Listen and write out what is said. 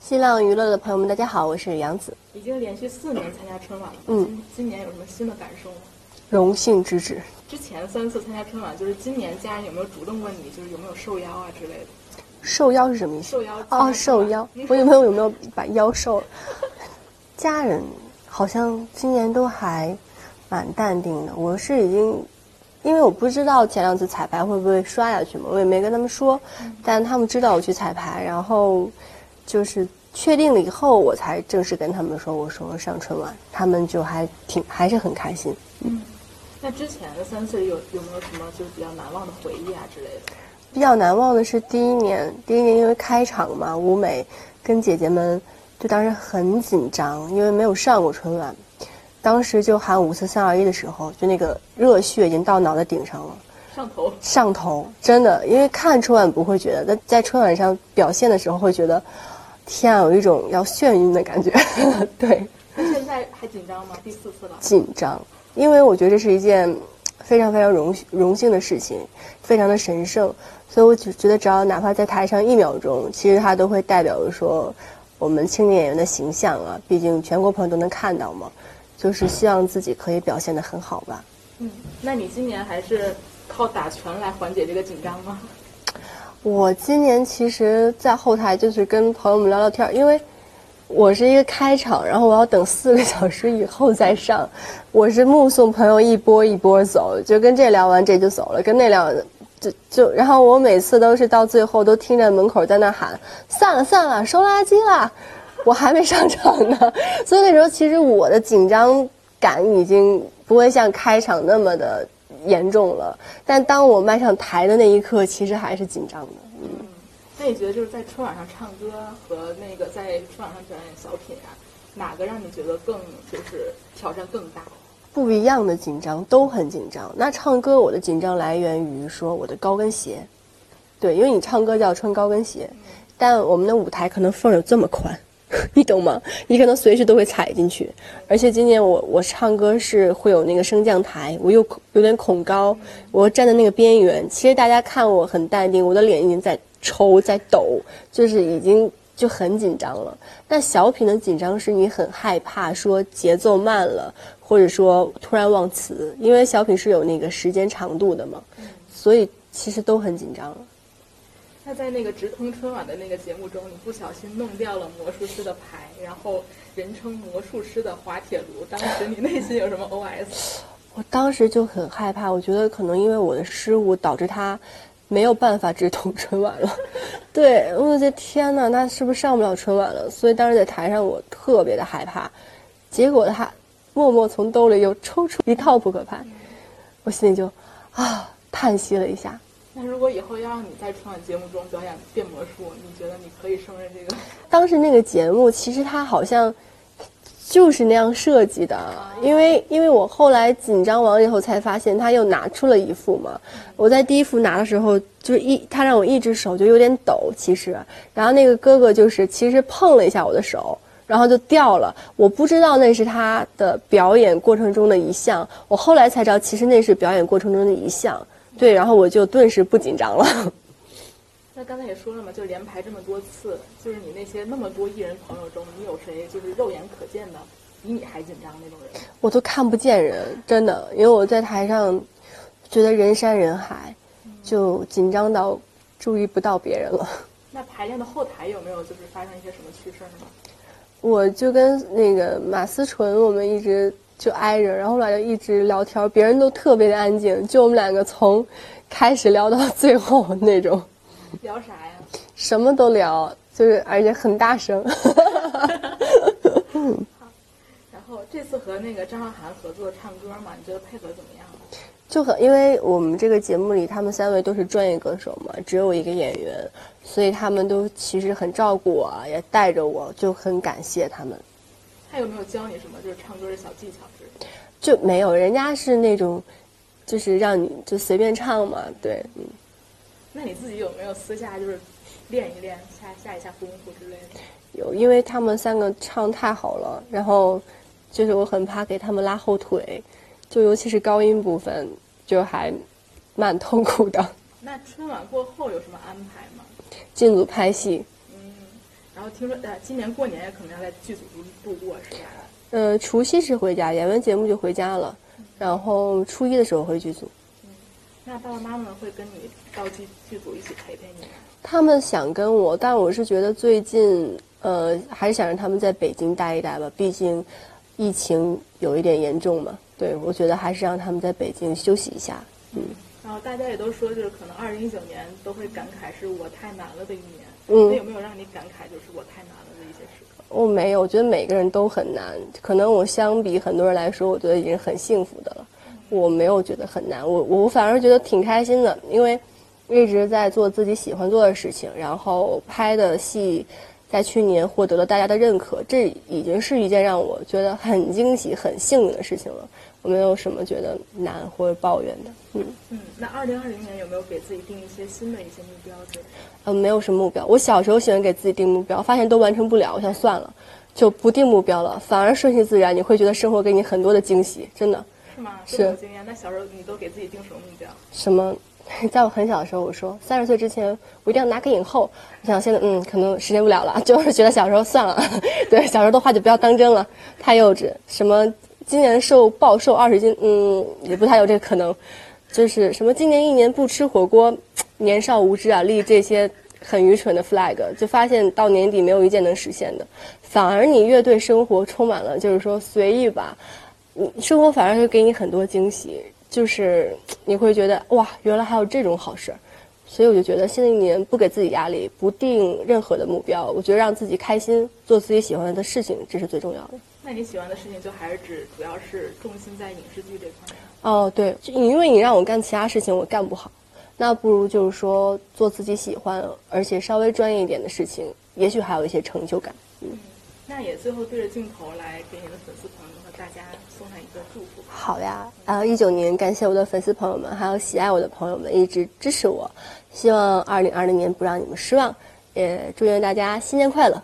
新浪娱乐的朋友们，大家好，我是杨紫。已经连续四年参加春晚了，嗯，今今年有什么新的感受吗？荣幸之至。之前三次参加春晚，就是今年家人有没有主动问你，就是有没有受邀啊之类的？受邀是什么意思？受邀哦，受邀。我有没有有没有把腰瘦了？家人好像今年都还蛮淡定的。我是已经，因为我不知道前两次彩排会不会刷下去嘛，我也没跟他们说。但他们知道我去彩排，然后就是确定了以后，我才正式跟他们说我说上春晚，他们就还挺还是很开心。嗯，那之前的三次有有没有什么就是比较难忘的回忆啊之类的？比较难忘的是第一年，第一年因为开场嘛，舞美跟姐姐们就当时很紧张，因为没有上过春晚，当时就喊五四三二一的时候，就那个热血已经到脑袋顶上了，上头，上头，真的，因为看春晚不会觉得，但在春晚上表现的时候会觉得，天啊，有一种要眩晕的感觉，对。那现在还紧张吗？第四次了。紧张，因为我觉得这是一件非常非常荣荣幸的事情，非常的神圣。所以我就觉得，只要哪怕在台上一秒钟，其实它都会代表着说，我们青年演员的形象啊。毕竟全国朋友都能看到嘛，就是希望自己可以表现的很好吧。嗯，那你今年还是靠打拳来缓解这个紧张吗？我今年其实，在后台就是跟朋友们聊聊天，因为我是一个开场，然后我要等四个小时以后再上，我是目送朋友一波一波走，就跟这聊完这就走了，跟那聊。就就，然后我每次都是到最后都听着门口在那喊散了散了，收垃圾了，我还没上场呢。所以那时候其实我的紧张感已经不会像开场那么的严重了。但当我迈上台的那一刻，其实还是紧张的。嗯，那你觉得就是在春晚上唱歌和那个在春晚上表演小品啊，哪个让你觉得更就是挑战更大？不一样的紧张都很紧张。那唱歌，我的紧张来源于说我的高跟鞋，对，因为你唱歌就要穿高跟鞋，但我们的舞台可能缝有这么宽，你懂吗？你可能随时都会踩进去。而且今年我我唱歌是会有那个升降台，我又有点恐高，我站在那个边缘。其实大家看我很淡定，我的脸已经在抽在抖，就是已经就很紧张了。但小品的紧张是你很害怕说节奏慢了。或者说突然忘词，因为小品是有那个时间长度的嘛，所以其实都很紧张。那在那个直通春晚的那个节目中，你不小心弄掉了魔术师的牌，然后人称魔术师的滑铁卢，当时你内心有什么 OS？我当时就很害怕，我觉得可能因为我的失误导致他没有办法直通春晚了。对，我觉得天哪，那是不是上不了春晚了？所以当时在台上我特别的害怕，结果他。默默从兜里又抽出一套扑克牌，我心里就啊叹息了一下。那如果以后要让你在春晚节目中表演变魔术，你觉得你可以胜任这个？当时那个节目其实它好像就是那样设计的，因为因为我后来紧张完以后才发现，他又拿出了一副嘛。我在第一副拿的时候，就是一他让我一只手就有点抖，其实，然后那个哥哥就是其实碰了一下我的手。然后就掉了，我不知道那是他的表演过程中的一项，我后来才知道，其实那是表演过程中的一项。对，然后我就顿时不紧张了。那刚才也说了嘛，就连排这么多次，就是你那些那么多艺人朋友中，你有谁就是肉眼可见的比你还紧张那种人？我都看不见人，真的，因为我在台上觉得人山人海，就紧张到注意不到别人了。那排练的后台有没有就是发生一些什么趣事呢？我就跟那个马思纯，我们一直就挨着，然后我俩就一直聊天，别人都特别的安静，就我们两个从开始聊到最后那种。聊啥呀？什么都聊，就是而且很大声。好，然后这次和那个张韶涵合作唱歌嘛，你觉得配合怎么样？就很，因为我们这个节目里，他们三位都是专业歌手嘛，只有一个演员，所以他们都其实很照顾我，也带着我，就很感谢他们。他有没有教你什么就是唱歌的小技巧之类的？就没有，人家是那种，就是让你就随便唱嘛，对，嗯。那你自己有没有私下就是练一练，下下一下功夫之类的？有，因为他们三个唱太好了，然后就是我很怕给他们拉后腿，就尤其是高音部分。就还蛮痛苦的。那春晚过后有什么安排吗？进组拍戏，嗯，然后听说呃，今年过年也可能要在剧组度度过，是吧？呃，除夕是回家，演完节目就回家了，然后初一的时候回剧组。那爸爸妈妈会跟你到剧剧组一起陪陪你吗？他们想跟我，但我是觉得最近，呃，还是想让他们在北京待一待吧，毕竟疫情有一点严重嘛。对，我觉得还是让他们在北京休息一下。嗯。然后大家也都说，就是可能二零一九年都会感慨是我太难了的一年。嗯那有没有让你感慨就是我太难了的一些时刻？我没有，我觉得每个人都很难。可能我相比很多人来说，我觉得已经很幸福的了。我没有觉得很难，我我反而觉得挺开心的，因为一直在做自己喜欢做的事情，然后拍的戏在去年获得了大家的认可，这已经是一件让我觉得很惊喜、很幸运的事情了。我没有什么觉得难或者抱怨的，嗯嗯，那二零二零年有没有给自己定一些新的一些目标之类的？呃，没有什么目标。我小时候喜欢给自己定目标，发现都完成不了，我想算了，就不定目标了，反而顺其自然。你会觉得生活给你很多的惊喜，真的。是吗？是这么有经验。那小时候你都给自己定什么目标？什么？在我很小的时候，我说三十岁之前我一定要拿个影后。我想现在嗯，可能实现不了了，就是觉得小时候算了，对，小时候的话就不要当真了，太幼稚。什么今年瘦暴瘦二十斤，嗯，也不太有这个可能。就是什么今年一年不吃火锅，年少无知啊，立这些很愚蠢的 flag，就发现到年底没有一件能实现的。反而你越对生活充满了就是说随意吧，你生活反而会给你很多惊喜。就是你会觉得哇，原来还有这种好事儿，所以我就觉得新的一年不给自己压力，不定任何的目标，我觉得让自己开心，做自己喜欢的事情，这是最重要的。那你喜欢的事情就还是指主要是重心在影视剧这块面。哦，对，就因为你让我干其他事情，我干不好，那不如就是说做自己喜欢而且稍微专业一点的事情，也许还有一些成就感。嗯，那也最后对着镜头来给你的粉丝朋友们和大家送上一个祝福。好呀，啊，一九年感谢我的粉丝朋友们，还有喜爱我的朋友们一直支持我，希望二零二零年不让你们失望，也祝愿大家新年快乐。